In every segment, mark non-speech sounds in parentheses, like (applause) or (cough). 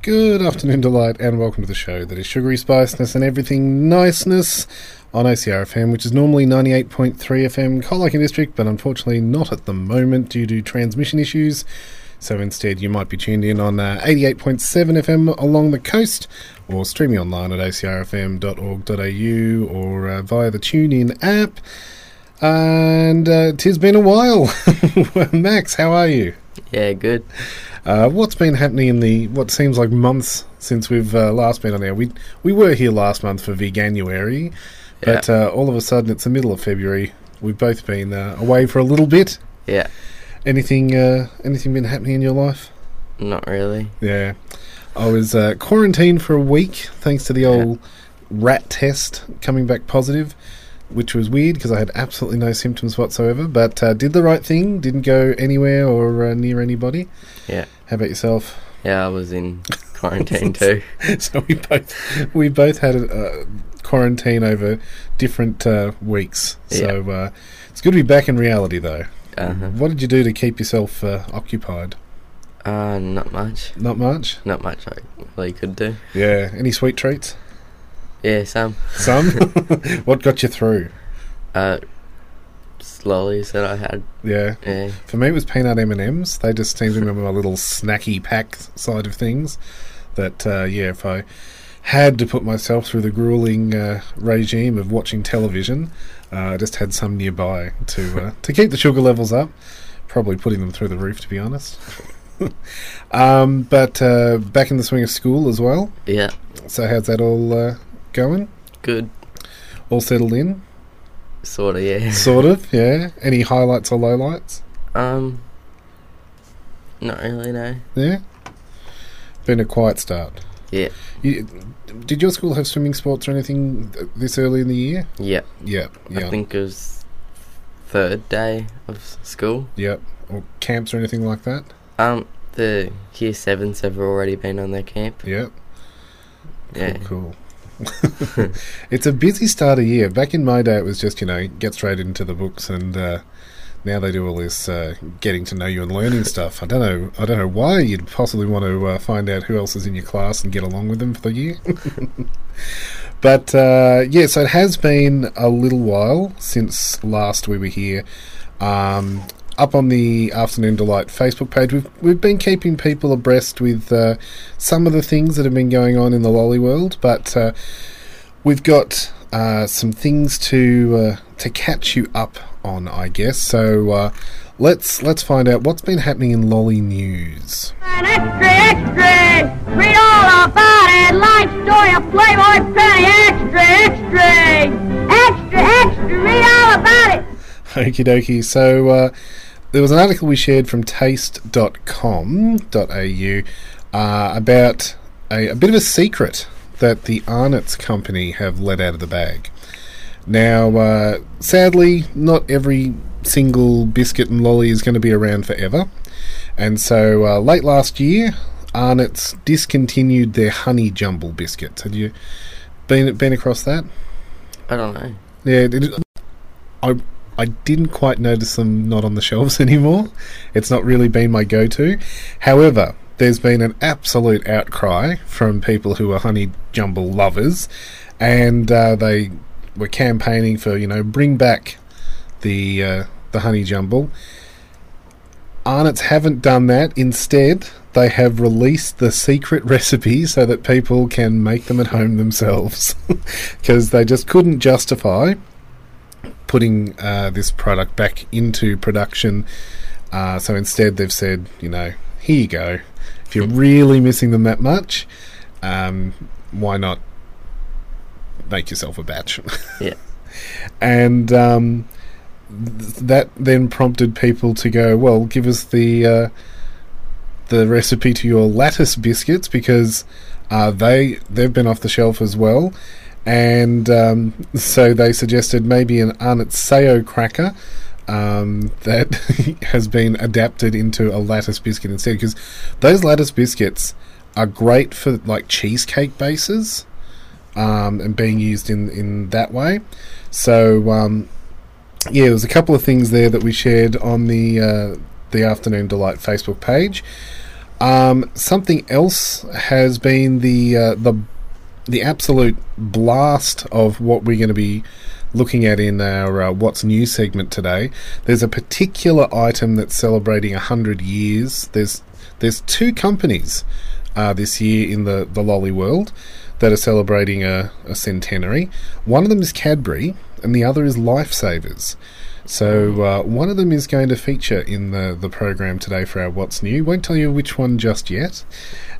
Good afternoon, delight, and welcome to the show that is sugary spiceness and everything niceness on OCR FM, which is normally 98.3 FM Colac District, but unfortunately not at the moment due to transmission issues. So instead, you might be tuned in on uh, 88.7 FM along the coast, or streaming online at ocrfm.org.au or uh, via the TuneIn app. And uh, tis been a while. (laughs) Max, how are you? Yeah, good. Uh, what's been happening in the what seems like months since we've uh, last been on air? We we were here last month for Veganuary, but uh, all of a sudden it's the middle of February. We've both been uh, away for a little bit. Yeah, Anything uh, anything been happening in your life? not really. Yeah, I was uh, quarantined for a week thanks to the old rat test coming back positive, which was weird because I had absolutely no symptoms whatsoever. But uh, did the right thing. Didn't go anywhere or uh, near anybody. Yeah, How about yourself? yeah, I was in quarantine too. (laughs) so we both we both had a uh, quarantine over different uh, weeks. So uh, it's good to be back in reality, though. Uh-huh. What did you do to keep yourself uh, occupied? Uh, not much. Not much. Not much I really could do. Yeah. Any sweet treats? Yeah, some. Some. (laughs) (laughs) what got you through? Uh, lollies that I had. Yeah. Yeah, For me, it was peanut M and M's. They just seem to be my little snacky pack side of things. That uh, yeah, if I had to put myself through the grueling uh, regime of watching television, uh, I just had some nearby to uh, (laughs) to keep the sugar levels up. Probably putting them through the roof, to be honest. (laughs) um, but uh, back in the swing of school as well. yeah, So how's that all uh, going? good. All settled in, Sort of, yeah. (laughs) sort of. Yeah. Any highlights or lowlights? Um, not really, no. Yeah. Been a quiet start. Yeah, You, did your school have swimming sports or anything th- this early in the year? yeah. Yeah, yeah, I think it was third day of school. yeah. Or camps or anything like that? Um, the year sevens have already been on their camp. Yeah, Yeah, cool. (laughs) (laughs) it's a busy start of year. Back in my day, it was just you know get straight into the books, and uh, now they do all this uh, getting to know you and learning stuff. I don't know. I don't know why you'd possibly want to uh, find out who else is in your class and get along with them for the year. (laughs) but uh, yeah, so it has been a little while since last we were here. Um, up on the Afternoon Delight Facebook page, we've we've been keeping people abreast with uh, some of the things that have been going on in the lolly world, but uh, we've got uh, some things to uh, to catch you up on, I guess. So uh, let's let's find out what's been happening in lolly news. An extra, extra! Read all about it! Life story of Playboy Penny! Extra, extra! Extra, extra! Read all about it! Okie dokie. So uh, there was an article we shared from taste.com.au uh, about a, a bit of a secret that the Arnott's company have let out of the bag. Now, uh, sadly, not every single biscuit and lolly is going to be around forever. And so uh, late last year, Arnott's discontinued their honey jumble biscuits. Had you been been across that? I don't know. Yeah, it, I I didn't quite notice them not on the shelves (laughs) anymore. It's not really been my go-to. However, there's been an absolute outcry from people who are honey jumble lovers, and uh, they were campaigning for you know bring back the uh, the honey jumble. Arnott's haven't done that. Instead, they have released the secret (laughs) recipe so that people can make them at home themselves (laughs) because they just couldn't justify putting uh, this product back into production Uh, so instead, they've said, you know, here you go. If you're really missing them that much, um, why not make yourself a batch? (laughs) Yeah. and um, th- that then prompted people to go, well, give us the uh, the recipe to your lattice biscuits because uh, they they've been off the shelf as well, and um, (laughs) so they suggested maybe an Arnott cracker. Um, (laughs) that has been adapted into a lattice biscuit instead because those lattice biscuits are great for like cheesecake bases um, and being used in, in that way. So um, yeah, there was a couple of things there that we shared on the uh, the Afternoon Delight Facebook page. Um, something else has been the uh, the the absolute blast of what we're going to be looking at in our uh, What's New segment today. There's a particular item that's celebrating 100 years. There's there's two companies uh, this year in the, the lolly world that are celebrating a, a centenary. One of them is Cadbury, and the other is Lifesavers. So uh, one of them is going to feature in the, the program today for our What's New. Won't tell you which one just yet.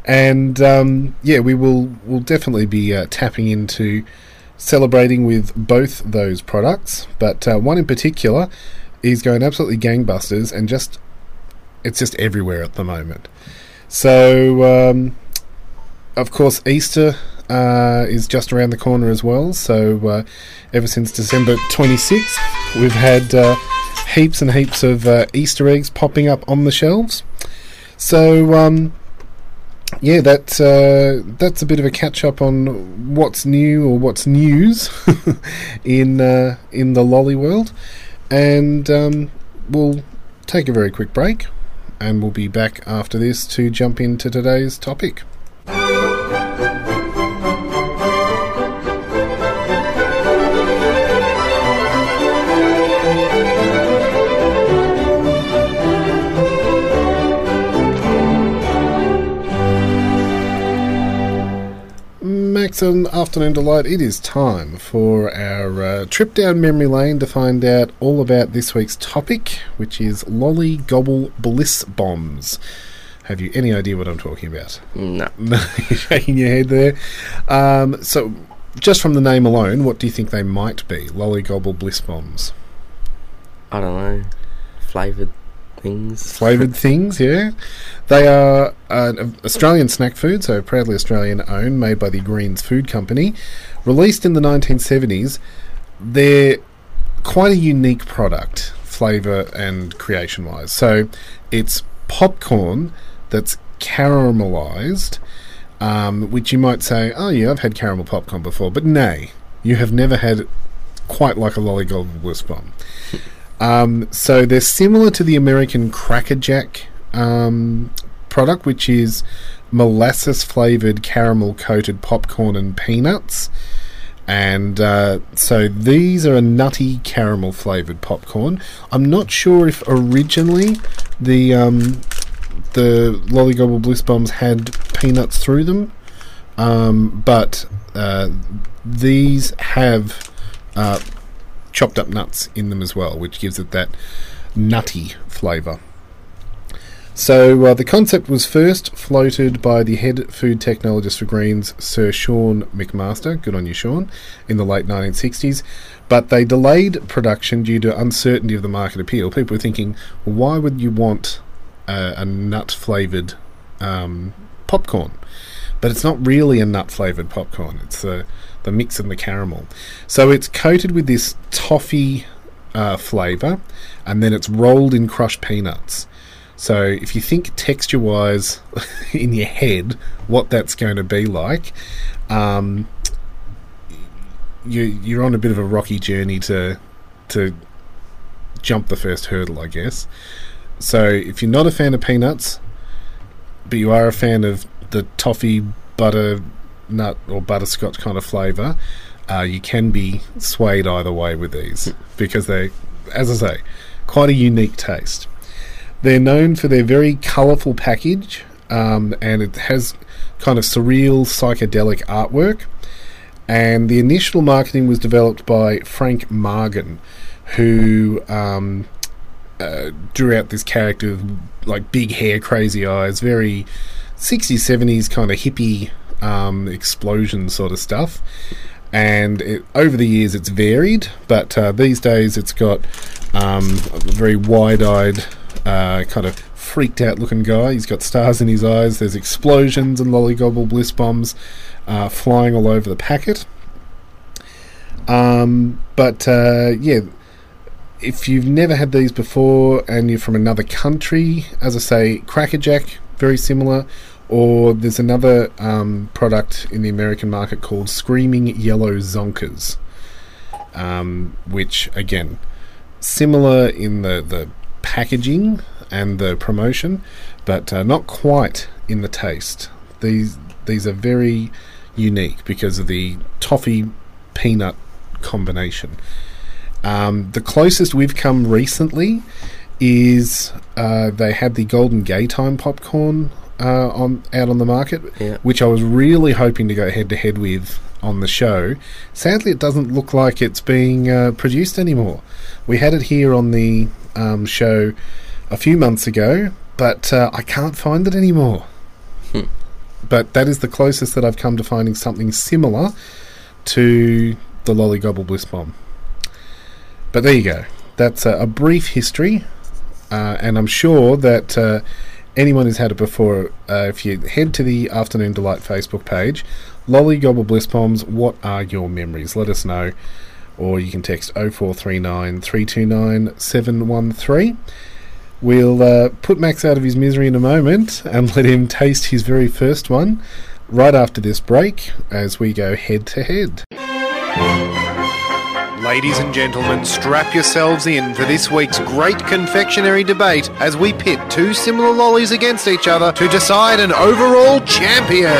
And um, yeah, we will will definitely be uh, tapping into celebrating with both those products. But uh, one in particular is going absolutely gangbusters and just it's just everywhere at the moment. So um, of course Easter uh, is just around the corner as well. So uh, ever since December 26th, we've had uh, heaps and heaps of uh, Easter eggs popping up on the shelves. So um, yeah, that's uh, that's a bit of a catch up on what's new or what's news (laughs) in uh, in the lolly world, and um, we'll take a very quick break, and we'll be back after this to jump into today's topic. And Afternoon Delight, it is time for our uh, trip down memory lane to find out all about this week's topic, which is Lolly Gobble Bliss Bombs. Have you any idea what I'm talking about? No. (laughs) No, you're shaking your head there. Um, so, just from the name alone, what do you think they might be? Lolly Gobble Bliss Bombs. I don't know. Flavoured things. (laughs) Flavoured things, yeah. They are an Australian snack food, so proudly Australian owned, made by the Greens Food Company. Released in the 1970s, they're quite a unique product, flavour and creation wise. So it's popcorn that's caramelised, um, which you might say, oh yeah, I've had caramel popcorn before, but nay, you have never had quite like a lollygobble bliss bomb. Um, so they're similar to the American Cracker Jack um, product, which is molasses flavored caramel coated popcorn and peanuts. And uh, so these are a nutty caramel flavored popcorn. I'm not sure if originally the um, the Lollygobble Bliss Bombs had peanuts through them, um, but uh, these have uh, chopped up nuts in them as well, which gives it that nutty flavour. So uh, the concept was first floated by the head food technologist for Greens, Sir Sean McMaster. Good on you, Sean. In the late 1960s, but they delayed production due to uncertainty of the market appeal. People were thinking, well, why would you want a, a nut flavoured um, popcorn? But it's not really a nut flavoured popcorn. It's the the mix and the caramel. So it's coated with this toffee uh, flavour, and then it's rolled in crushed peanuts. So if you think texture wise (laughs) in your head what that's going to be like, um, you, you're on a bit of a rocky journey to to jump the first hurdle, I guess. So if you're not a fan of peanuts, but you are a fan of the toffee butter nut or butterscotch kind of flavour, uh, you can be swayed either way with these (laughs) because they, as I say, quite a unique taste. They're known for their very colourful package, um, and it has kind of surreal psychedelic artwork. And the initial marketing was developed by Frank Margan, who um, uh, drew out this character with like big hair, crazy eyes, very 60s, 70s kind of hippie um, explosion sort of stuff. And it, over the years, it's varied, but uh, these days it's got um, a very wide eyed, uh, kind of freaked out looking guy. He's got stars in his eyes, there's explosions and lollygobble bliss bombs uh, flying all over the packet. Um, but uh, yeah, if you've never had these before and you're from another country, as I say, Crackerjack, very similar. Or there's another um, product in the American market called Screaming Yellow Zonkers, um, which again, similar in the, the packaging and the promotion, but uh, not quite in the taste. These these are very unique because of the toffee peanut combination. Um, the closest we've come recently is uh, they had the Golden Gay Time popcorn uh, on out on the market, Yeah. which I was really hoping to go head to head with on the show. Sadly, it doesn't look like it's being uh, produced anymore. We had it here on the um, show a few months ago, but uh, I can't find it anymore. But that is the closest that I've come to finding something similar to the Lollygobble Bliss Bomb. But there you go. That's a, a brief history, uh, and I'm sure that uh, anyone who's had it before, uh, if you head to the Afternoon Delight Facebook page, Lolly Gobble Bliss Bombs, what are your memories? Let us know. Or you can text 0439 329 713. We'll uh, put Max out of his misery in a moment and let him taste his very first one right after this break as we go head to head. Ladies and gentlemen, strap yourselves in for this week's great confectionery debate as we pit two similar lollies against each other to decide an overall champion.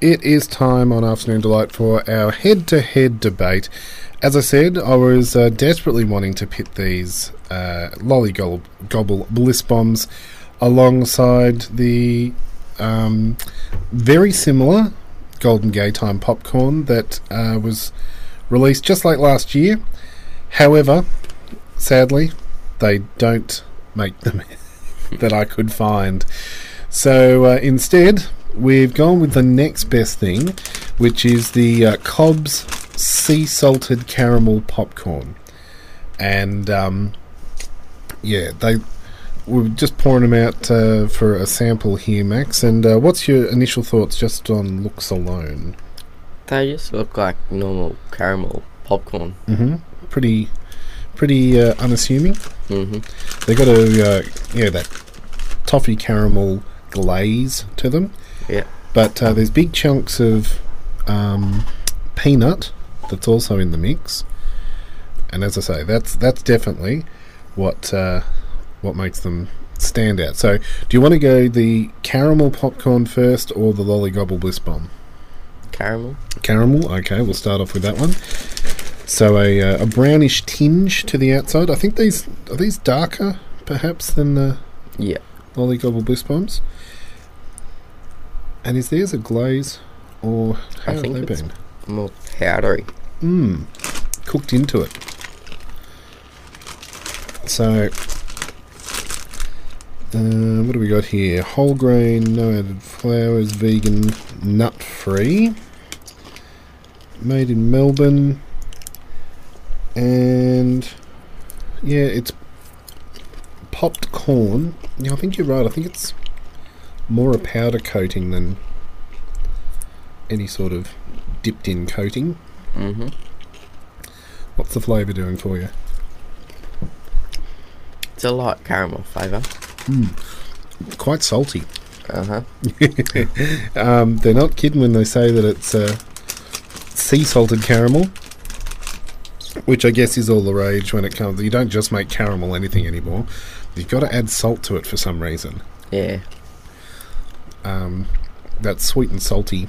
It is time on Afternoon Delight for our head to head debate. As I said, I was uh, desperately wanting to pit these uh, Lollygobble gobble Bliss Bombs alongside the um, very similar Golden Gay Time popcorn that uh, was released just like last year. However, sadly, they don't make them (laughs) that I could find. So uh, instead, we've gone with the next best thing, which is the uh, Cobs Sea Salted Caramel Popcorn. And um, yeah, they we're just pouring them out uh, for a sample here, Max. And uh, what's your initial thoughts just on looks alone? They just look like normal caramel popcorn. hmm Pretty, pretty uh, unassuming. hmm They got a uh, yeah that toffee caramel glaze to them. Yeah. But uh, there's big chunks of um, peanut that's also in the mix, and as I say, that's that's definitely what uh, what makes them stand out. So, do you want to go the caramel popcorn first or the lollygobble bliss bomb? Caramel. Caramel. Okay, we'll start off with that one. So a uh, a brownish tinge to the outside. I think these are these darker perhaps than the Yeah. lollygobble bliss bombs. And is theirs a glaze or how I have think they it's- been? More powdery. Mmm, cooked into it. So, uh, what do we got here? Whole grain, no added flours, vegan, nut free. Made in Melbourne. And, yeah, it's popped corn. Yeah, I think you're right. I think it's more a powder coating than any sort of dipped in coating. hmm What's the flavour doing for you? It's a light caramel flavour. Quite salty. Uh huh. (laughs) Um, they're not kidding when they say that it's uh, sea salted caramel, which I guess is all the rage when it comes. You don't just make caramel anything anymore. You've got to add salt to it for some reason. Yeah. Um, that sweet and salty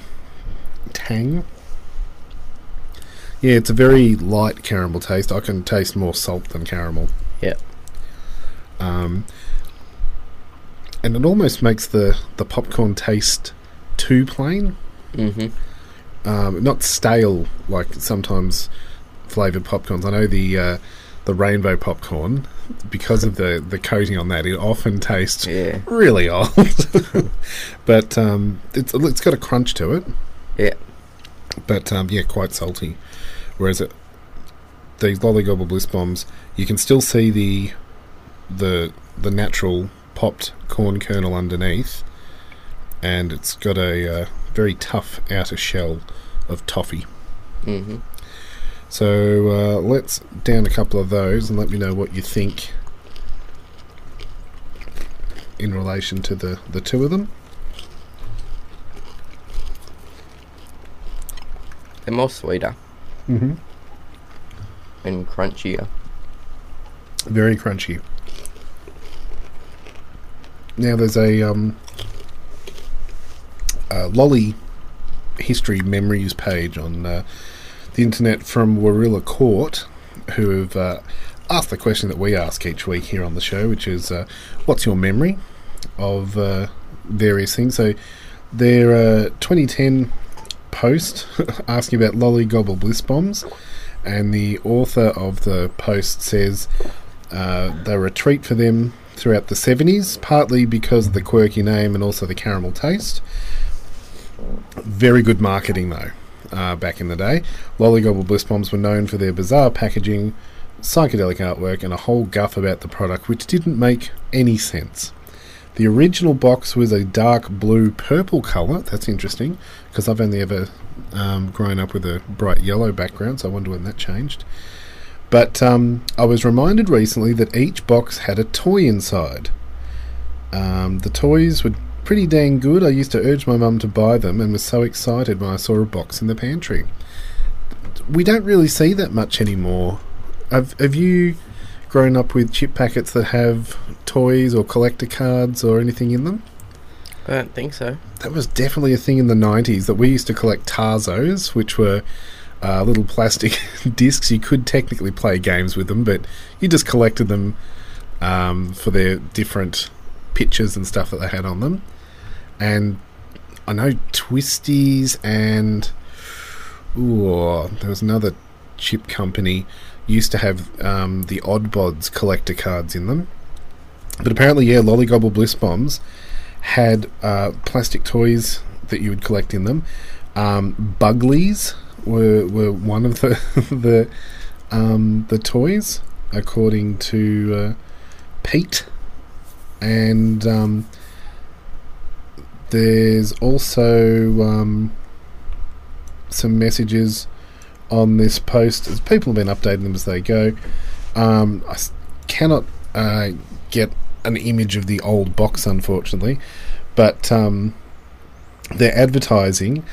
tang. Yeah, it's a very light caramel taste. I can taste more salt than caramel. Yeah. um, and it almost makes the the popcorn taste too plain. hmm um, not stale like sometimes flavored popcorns. I know the uh, the rainbow popcorn because of the the coating on that. It often tastes Yeah. really old, (laughs) but um, it's it's got a crunch to it. Yeah. but um, yeah, quite salty. Whereas it, these lollygobble bliss bombs, you can still see the the the natural popped corn kernel underneath, and it's got a uh, very tough outer shell of toffee. hmm So uh, let's down a couple of those and let me know what you think in relation to the, the two of them. They're more sweeter Mm-hmm. and crunchier. Very crunchy. Now there's a um, lolly history memories page on uh, the internet from Warilla Court, who have uh, asked the question that we ask each week here on the show, which is, uh, "What's your memory of uh, various things?" So their uh, 2010 post (laughs) asking about lolly gobble bliss bombs, and the author of the post says uh, they were a treat for them throughout the 70s, partly because of the quirky name and also the caramel taste. Very good marketing, though, uh, back in the day. Lollygobble Bliss Bombs were known for their bizarre packaging, psychedelic artwork, and a whole guff about the product which didn't make any sense. The original box was a dark blue purple colour. That's interesting because I've only ever um, grown up with a bright yellow background, so I wonder when that changed. But um, I was reminded recently that each box had a toy inside. Um, the toys were pretty dang good. I used to urge my mum to buy them and was so excited when I saw a box in the pantry. We don't really see that much anymore. Have, have you grown up with chip packets that have toys or collector cards or anything in them? I don't think so. That was definitely a thing in the 90s that we used to collect Tazos, which were uh, little plastic (laughs) discs. You could technically play games with them, but you just collected them um, for their different pictures and stuff that they had on them. And I know Twisties and ooh, there was another chip company used to have um, the Oddbods collector cards in them. But apparently, yeah, Lollygobble Bliss Bombs had uh, plastic toys that you would collect in them. Um, Buglies were were one of the (laughs) the um, the toys, according to uh, Pete. And um, there's also um, some messages on this post as people have been updating them as they go. Um, I cannot uh, get an image of the old box, unfortunately, but um, their advertising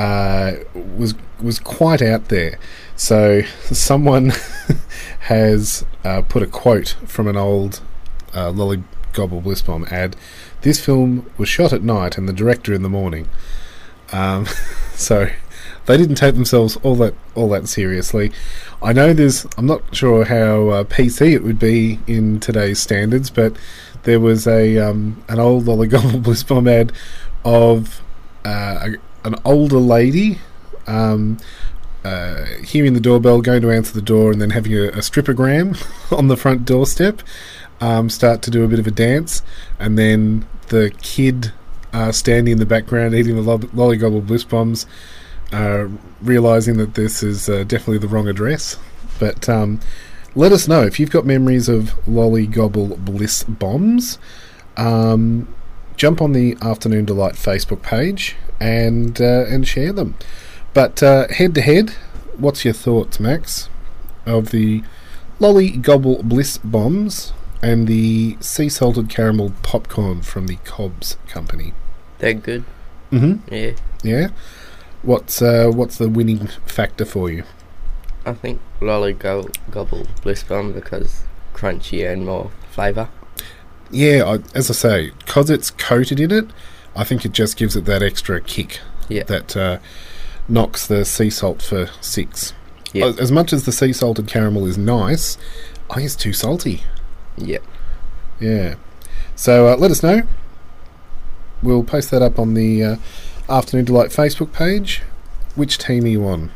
uh, was was quite out there. So (laughs) someone (laughs) has uh, put a quote from an old uh, Lolly Gobble Bliss Bomb ad. This film was shot at night and the director in the morning. Um, (laughs) so they didn't take themselves all that all that seriously. I know there's. I'm not sure how uh, PC it would be in today's standards, but there was a um, an old Lollygobble Bliss Bomb ad of uh, a, an older lady um, uh, hearing the doorbell, going to answer the door, and then having a, a stripogram (laughs) on the front doorstep. Um, start to do a bit of a dance, and then the kid uh, standing in the background eating the lo- Lollygobble Bliss Bombs uh, realizing that this is uh, definitely the wrong address. But um, let us know if you've got memories of lollygobble Bliss bombs. Um, jump on the Afternoon Delight Facebook page and uh, and share them. But head to head, what's your thoughts, Max, of the Lolly Gobble Bliss bombs and the sea salted caramel popcorn from the Cobs Company? They're good. Mm-hmm. Yeah. Yeah. What's uh, what's the winning factor for you? I think Lolly Go- Gobble Bliss Bomb because crunchy and more flavour. Yeah, I, as I say, because it's coated in it, I think it just gives it that extra kick Yeah. that uh, knocks the sea salt for six. Yeah. As- much as the sea salted caramel is nice, I it's too salty. Yeah. Yeah. So uh, let us know. We'll post that up on the uh, Afternoon Delight Facebook page. which team are you on?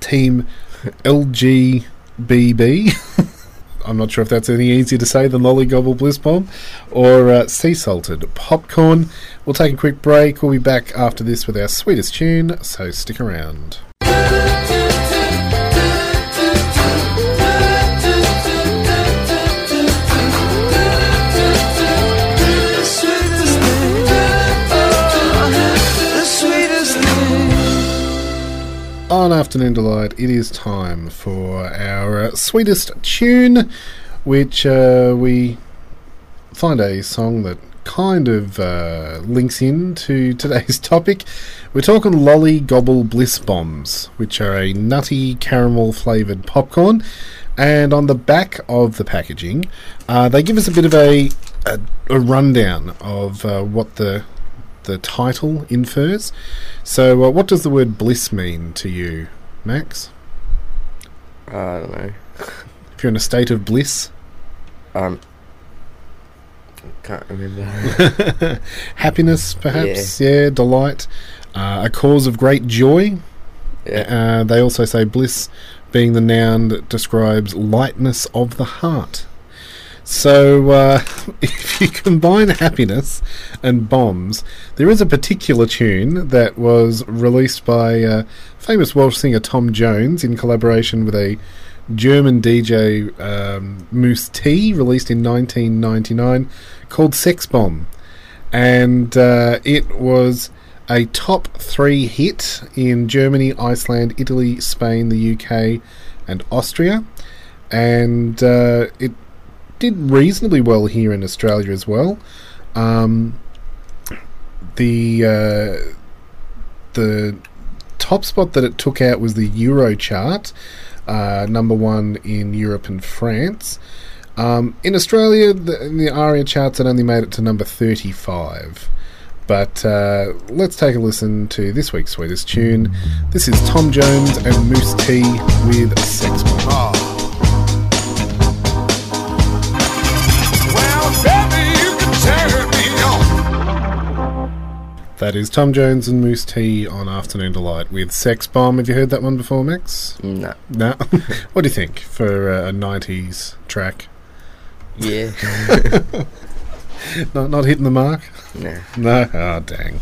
Team (laughs) LGBB. (laughs) I'm not sure if that's any easier to say than Lollygobble Bliss Bomb or uh, Sea Salted Popcorn. We'll take a quick break. We'll be back after this with our sweetest tune, so stick around. On Afternoon Delight, it is time for our uh, sweetest tune, which uh, we find a song that kind of uh, links in to (laughs) today's topic. We're talking Lolly Gobble Bliss Bombs, which are a nutty caramel flavoured popcorn. And on the back of the packaging, uh, they give us a bit of a, a, a rundown of uh, what the the title infers. So, uh, what does the word bliss mean to you, Max? I don't know. If you're in a state of bliss, Um, can't remember. (laughs) happiness, perhaps, yeah, delight, uh, a cause of great joy. yeah. Uh, they also say bliss being the noun that describes lightness of the heart. So, uh, (laughs) if you combine happiness and bombs, there is a particular tune that was released by uh, famous Welsh singer Tom Jones in collaboration with a German DJ um, Mousse T, released in 1999, called Sex Bomb. And uh, it was a top three hit in Germany, Iceland, Italy, Spain, the UK, and Austria. And uh, it did reasonably well here in Australia as well. Um, the uh, the top spot that it took out was the Euro chart, uh, number one in Europe and France. Um, in Australia, the, the ARIA charts had only made it to number 35. But uh, let's take a listen to this week's sweetest tune. This is Tom Jones and Mousse T with Sex Bomb. That is Tom Jones and Mousse T on Afternoon Delight with Sex Bomb. Have you heard that one before, Max? no. No. (laughs) what do you think for uh, a '90s track? Yeah. (laughs) Not not hitting the mark. no. No, oh dang,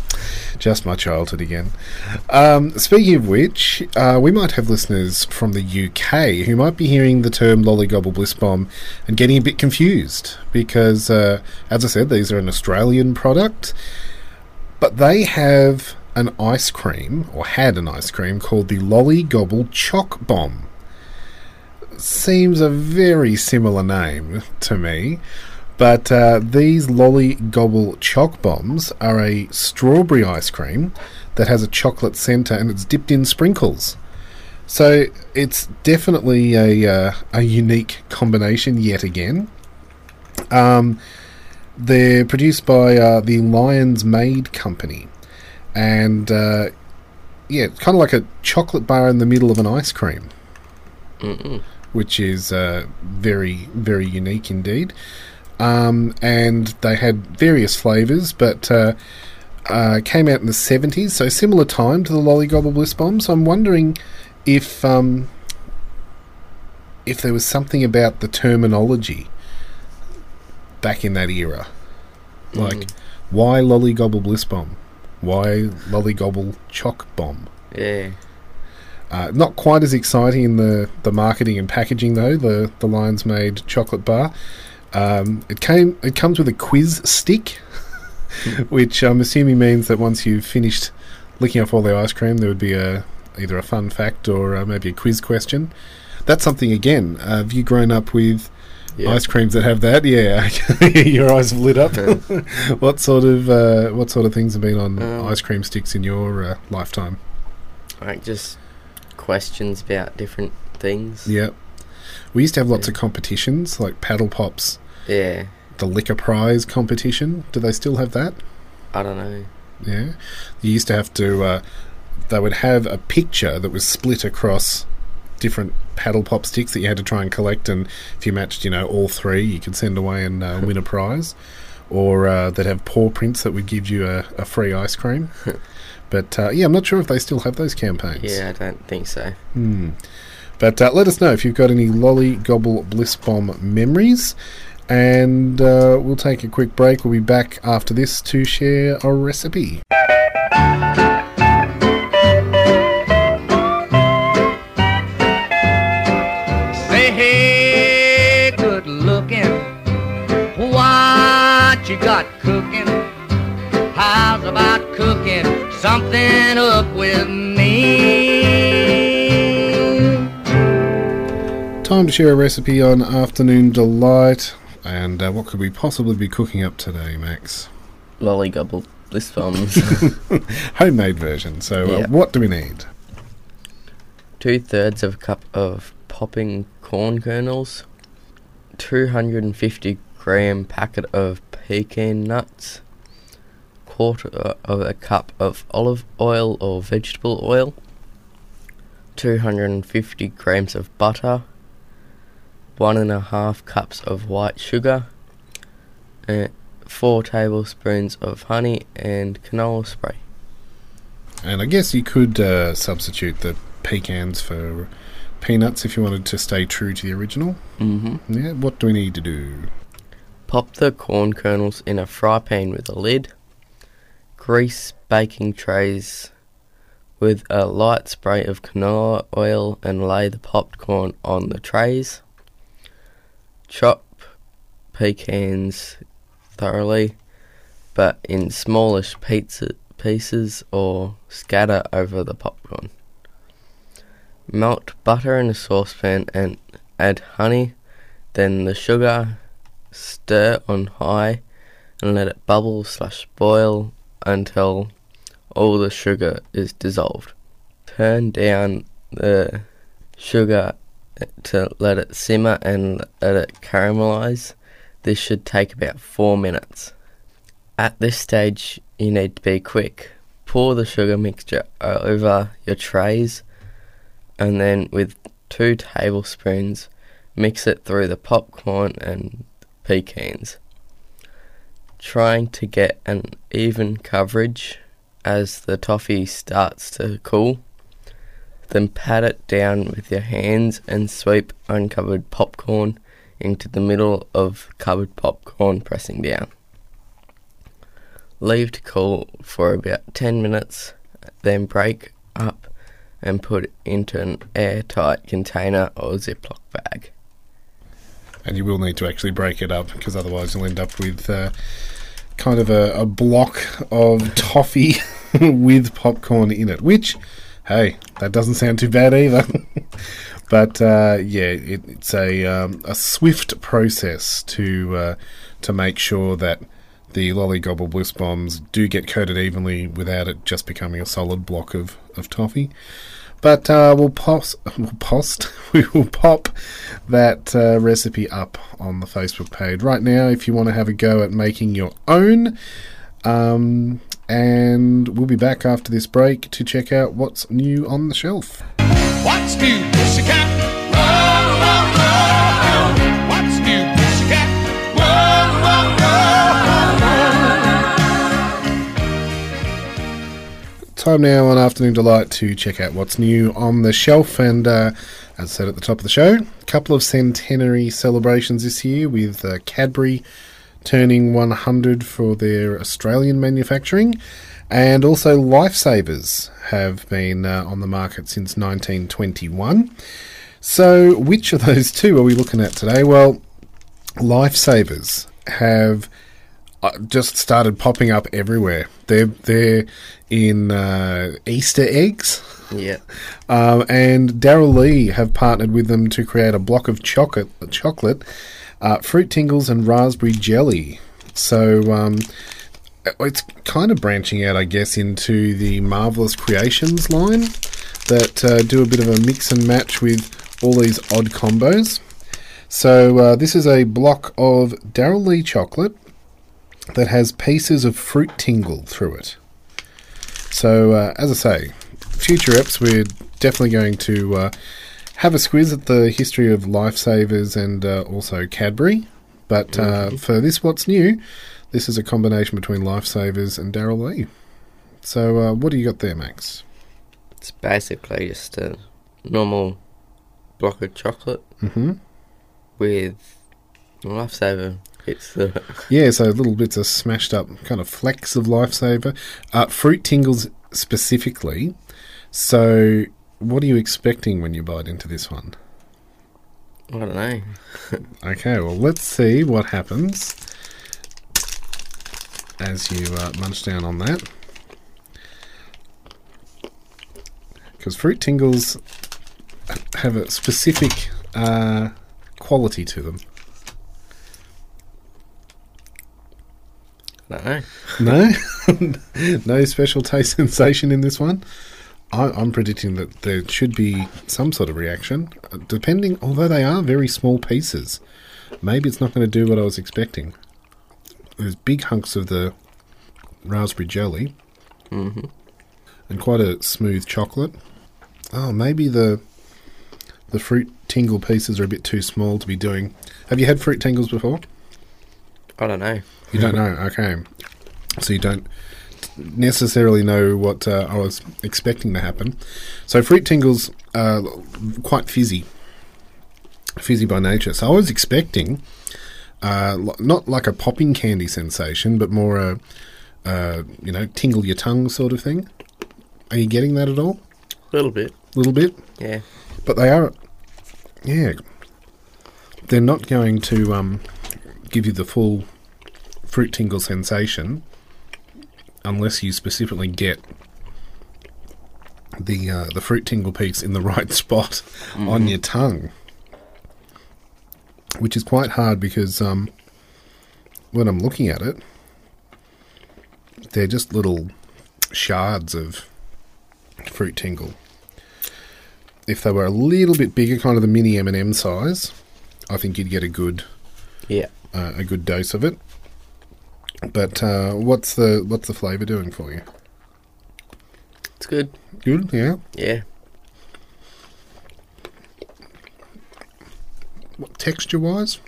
just my childhood again. Um, speaking of which, uh, we might have listeners from the UK who might be hearing the term "lollygobble bliss bomb" and getting a bit confused because, uh, as I said, these are an Australian product, but they have an ice cream or had an ice cream called the Lolly Gobble Choc Bomb. Seems a very similar name to me. But uh, these Lolly Gobble Choc Bombs are a strawberry ice cream that has a chocolate centre and it's dipped in sprinkles. So it's definitely a, uh, a unique combination yet again. Um, they're produced by uh, the Lyons Maid Company. And uh, yeah, it's kind of like a chocolate bar in the middle of an ice cream Mm-mm. which is uh, very, very unique indeed. Um, and they had various flavours, but uh, uh, came out in the 70s, so similar time to the Lollygobble Bliss Bomb. So I'm wondering if um, if there was something about the terminology back in that era. Like, why Lollygobble Bliss Bomb? Why Lollygobble Choc Bomb? Yeah. Uh, not quite as exciting in the, the marketing and packaging though. The the Lyons Maid chocolate bar. Um, it came. It comes with a quiz stick, (laughs) which I'm assuming means that once you've finished licking off all the ice cream, there would be a either a fun fact or uh, maybe a quiz question. That's something again. Uh, have you grown up with Yeah. ice creams that have that? Yeah, (laughs) your eyes have lit up. (laughs) what sort of uh, what sort of things have been on Um, ice cream sticks in your uh, lifetime? Like just questions about different things. Yeah. We used to have lots Yeah. of competitions, like Paddle Pops, Yeah. the Lick-a-Prize competition. Do they still have that? I don't know. Yeah. You used to have to, uh, they would have a picture that was split across different Paddle Pop sticks that you had to try and collect, and if you matched, you know, all three, you could send away and uh, (laughs) win a prize. Or uh, they'd have paw prints that would give you a, a free ice cream. (laughs) But uh, yeah, I'm not sure if they still have those campaigns. Yeah, I don't think so. But uh, let us know if you've got any Lolly Gobble Bliss Bomb memories. And uh, we'll take a quick break. We'll be back after this to share a recipe. Something up with me? Time to share a recipe on Afternoon Delight. And uh, what could we possibly be cooking up today, Max? Lollygobble This bombs. (laughs) Homemade version. So, uh, Yeah. what do we need? Two thirds of a cup of popping corn kernels. 250 gram packet of pecan nuts. Quarter of a cup of olive oil or vegetable oil. 250 grams of butter. One and a half cups of white sugar. And four tablespoons of honey and canola spray. And I guess you could uh, substitute the pecans for peanuts if you wanted to stay true to the original. Mm-hmm. Yeah, what do we need to do? Pop the corn kernels in a fry pan with a lid. Grease baking trays with a light spray of canola oil and lay the popped corn on the trays. Chop pecans thoroughly, but in smallish pizza pieces or scatter over the popcorn. Melt butter in a saucepan and add honey, then the sugar, stir on high and let it bubble slash boil until all the sugar is dissolved. Turn down the sugar to let it simmer and let it caramelize. This should take about four minutes. At this stage, you need to be quick. Pour the sugar mixture over your trays and then with two tablespoons, mix it through the popcorn and pecans. Trying to get an even coverage as the toffee starts to cool. Then pat it down with your hands and sweep uncovered popcorn into the middle of covered popcorn, pressing down. Leave to cool for about 10 minutes, then break up and put into an airtight container or Ziploc bag. And you will need to actually break it up because otherwise you'll end up with uh, kind of a, a block of (laughs) toffee (laughs) with popcorn in it. Which, hey, that doesn't sound too bad either. (laughs) but uh, yeah, it, it's a um, a swift process to uh, to make sure that the lollygobble bliss bombs do get coated evenly without it just becoming a solid block of, of toffee. But uh, we'll post, (laughs) we'll post, (laughs) we will pop that uh, recipe up on the Facebook page right now if you want to have a go at making your own. Um, and we'll be back after this break to check out what's new on the shelf. What's new, pussycat? Time now on Afternoon Delight to check out what's new on the shelf. And uh, as said at the top of the show, a couple of centenary celebrations this year with uh, Cadbury turning 100 for their Australian manufacturing. And also, Lifesavers have been uh, on the market since 1921. So, which of those two are we looking at today? Well, Lifesavers have just started popping up everywhere. They're they're in uh, Easter eggs, Yeah. (laughs) um, and Darrell Lea have partnered with them to create a block of chocolate, chocolate, uh, fruit tingles, and raspberry jelly. So um, it's kind of branching out, I guess, into the Marvelous Creations line that uh, do a bit of a mix and match with all these odd combos. So uh, this is a block of Darrell Lea chocolate that has pieces of fruit tingle through it. So uh, as I say, future eps we're definitely going to uh, have a squiz at the history of lifesavers and uh, also Cadbury. But uh, for this, what's new? This is a combination between lifesavers and Darrell Lea. So, uh, what do you got there, Max? It's basically just a normal block of chocolate Mm-hmm. with lifesaver bits of it. Yeah, so little bits of smashed up kind of flecks of lifesaver. Uh, fruit tingles specifically. So, what are you expecting when you bite into this one? I don't know. (laughs) Okay, well, let's see what happens as you uh, munch down on that. Because fruit tingles have a specific uh, quality to them. I. No, (laughs) no special taste (laughs) sensation in this one. I, I'm predicting that there should be some sort of reaction, uh, depending. Although they are very small pieces, maybe it's not going to do what I was expecting. There's big hunks of the raspberry jelly, Mhm. and quite a smooth chocolate. Oh, maybe the the fruit tingle pieces are a bit too small to be doing. Have you had fruit tingles before? I don't know. You don't know, okay. So you don't necessarily know what uh, I was expecting to happen. So fruit tingles are quite fizzy, fizzy by nature. So I was expecting uh, not like a popping candy sensation, but more a uh, you know tingle your tongue sort of thing. Are you getting that at all? A little bit. A little bit, Yeah. but they are, yeah. They're not going to um, give you the full fruit tingle sensation unless you specifically get the uh, the fruit tingle peaks in the (laughs) right spot on your tongue, which is quite hard because um, when I'm looking at it, they're just little shards of fruit tingle. If they were a little bit bigger, kind of the mini M and M size, I think you'd get a good Yeah. Uh, a good dose of it. But uh, what's the what's the flavour doing for you? It's good. Good, yeah. Yeah. What texture wise?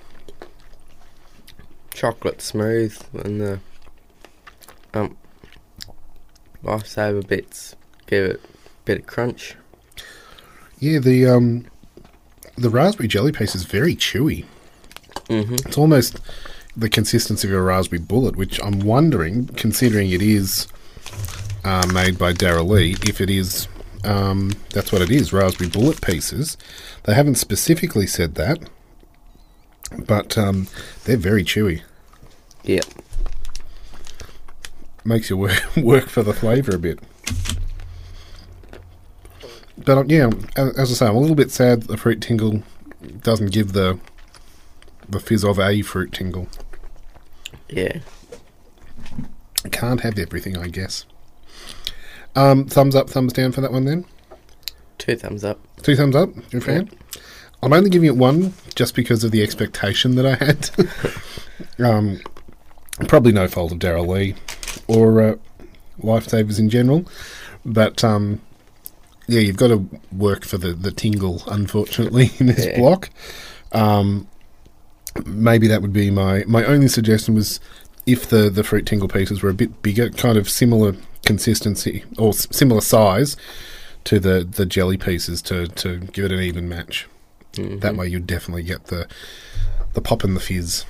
Chocolate smooth and the um lifesaver bits give it a bit of crunch. Yeah, the um, the raspberry jelly piece is very chewy. Mm-hmm. It's almost the consistency of a raspberry bullet, which I'm wondering, considering it is uh, made by Darrell Lea, if it is. Um, that's what it is, raspberry bullet pieces. They haven't specifically said that, but um, they're very chewy. Yeah. makes you work, (laughs) work for the flavour a bit. But um, yeah, as, as I say, I'm a little bit sad the fruit tingle doesn't give the the fizz of a fruit tingle. Yeah. Can't have everything, I guess. Um, thumbs up, thumbs down for that one then. Two thumbs up. Two thumbs up, you're a fan. I'm only giving it one just because of the expectation that I had. (laughs) um, probably no fault of Darrell Lea or uh, Lifesavers in general, but um, yeah, you've got to work for the, the tingle, unfortunately, (laughs) in this Yeah. block. Um, maybe that would be my my only suggestion was if the the fruit tingle pieces were a bit bigger, kind of similar consistency or s- similar size to the the jelly pieces to to give it an even match. Mm-hmm. That way, you'd definitely get the the pop and the fizz.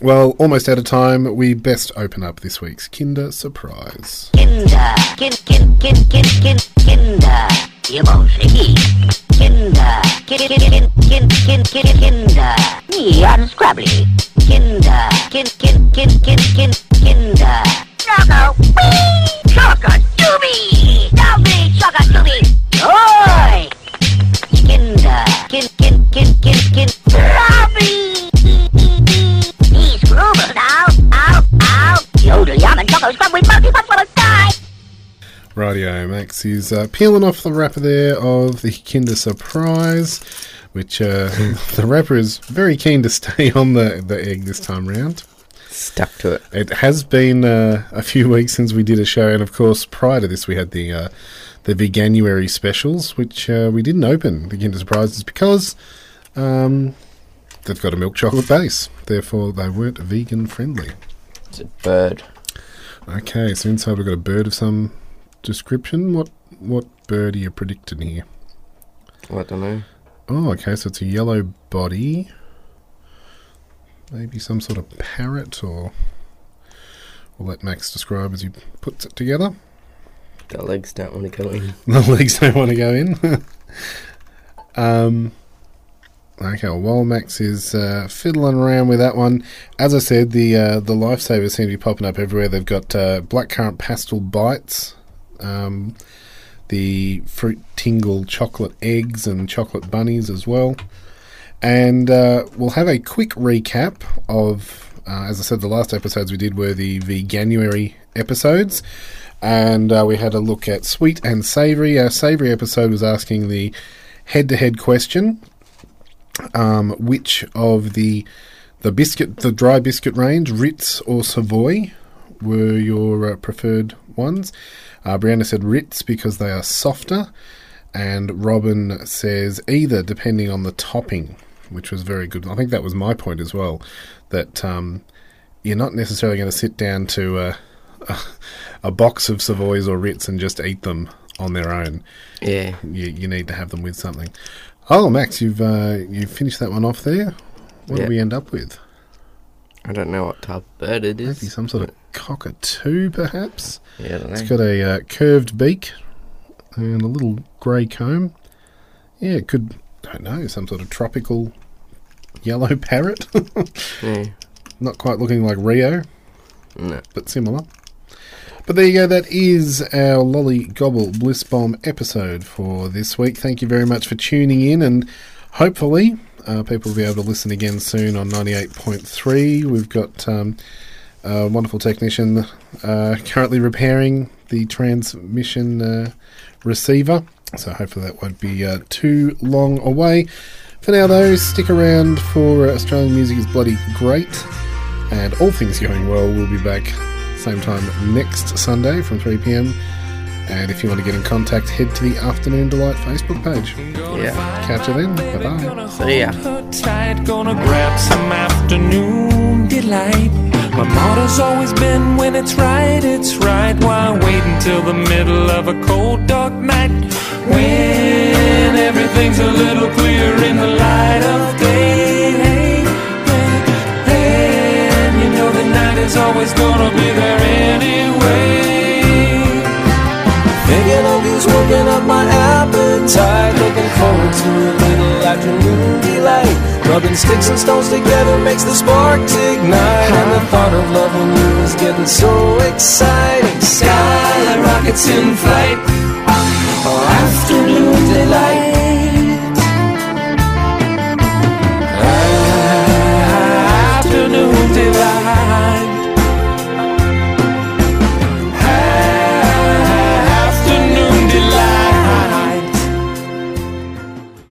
Well, almost out of time. We best open up this week's Kinder Surprise. Kinder, kin, kin, kin, kin, kin, Kinder, Bolschewik. Kinder, kin, kin, kin, kin, kin, kin, Kinder, nie unscrabbly. Kinder, kin, kin, kin, kin, kin, Kinder. Choco, wee, choco, doobie, doobie, choco, doobie, oi. Kinder, kin, kin, kin, kin, kin, Robbie. Radio Max is uh, peeling off the wrapper there of the Kinder Surprise, which uh, (laughs) the wrapper is very keen to stay on the, the egg this time round. Stuck to it. It has been uh, a few weeks since we did a show, and of course, prior to this, we had the uh, the Veganuary specials, which uh, we didn't open the Kinder Surprises because um, they've got a milk chocolate base. Therefore, they weren't vegan friendly. It's a bird. Okay, so inside we've got a bird of some description. What what bird are you predicting here? I don't know. Oh, okay, so it's a yellow body. Maybe some sort of parrot, or we'll let Max describe as he puts it together. The legs don't want to go in. (laughs) The legs don't want to go in. (laughs) um, okay, well, Max is uh, fiddling around with that one, as I said, the uh, the lifesavers seem to be popping up everywhere. They've got uh, blackcurrant pastel bites, um, the fruit tingle chocolate eggs, and chocolate bunnies as well. And uh, we'll have a quick recap of, uh, as I said, the last episodes we did were the Veganuary episodes. And uh, we had a look at sweet and savoury. Our savoury episode was asking the head to head question um, which of the the biscuit, the dry biscuit range, Ritz or Savoy, were your uh, preferred ones? Uh, Brianna said Ritz because they are softer, and Robin says either depending on the topping, which was very good. I think that was my point as well, that um, you're not necessarily going to sit down to uh, a, (laughs) a box of Savoys or Ritz and just eat them on their own. Yeah. You, you need to have them with something. Oh, Max, you've uh, you finished that one off there. What do we end up with? I don't know what type of bird it is. Maybe some sort of cockatoo, perhaps. Yeah, I don't It's got a uh, curved beak and a little grey comb. Yeah, it could, I don't know, some sort of tropical yellow (laughs) parrot. Yeah. Not quite looking like Rio, No. but similar. But there you go, that is our Lolly Gobble Bliss Bomb episode for this week. Thank you very much for tuning in, and hopefully, uh, people will be able to listen again soon on 98.3. We've got um, a wonderful technician uh, currently repairing the transmission uh, receiver, so hopefully that won't be uh, too long away. For now, though, stick around for Australian Music is Bloody Great, and all things going well, we'll be back same time next Sunday from 3 pm. And if you want to get in contact, head to the Afternoon Delight Facebook page. Yeah. Catch you then. Bye bye. See ya. tight, gonna grab some afternoon delight. My motto's always been when it's right, it's right. Why wait until the middle of a cold, dark night? When everything's a little clearer in the light of day. Night is always gonna be there anyway. Thinking of you's working up my appetite. Looking forward to a little afternoon delight. Rubbing sticks and stones together makes the sparks ignite. And the thought of loving you is getting so exciting. Sky rockets in flight. Afternoon delight. time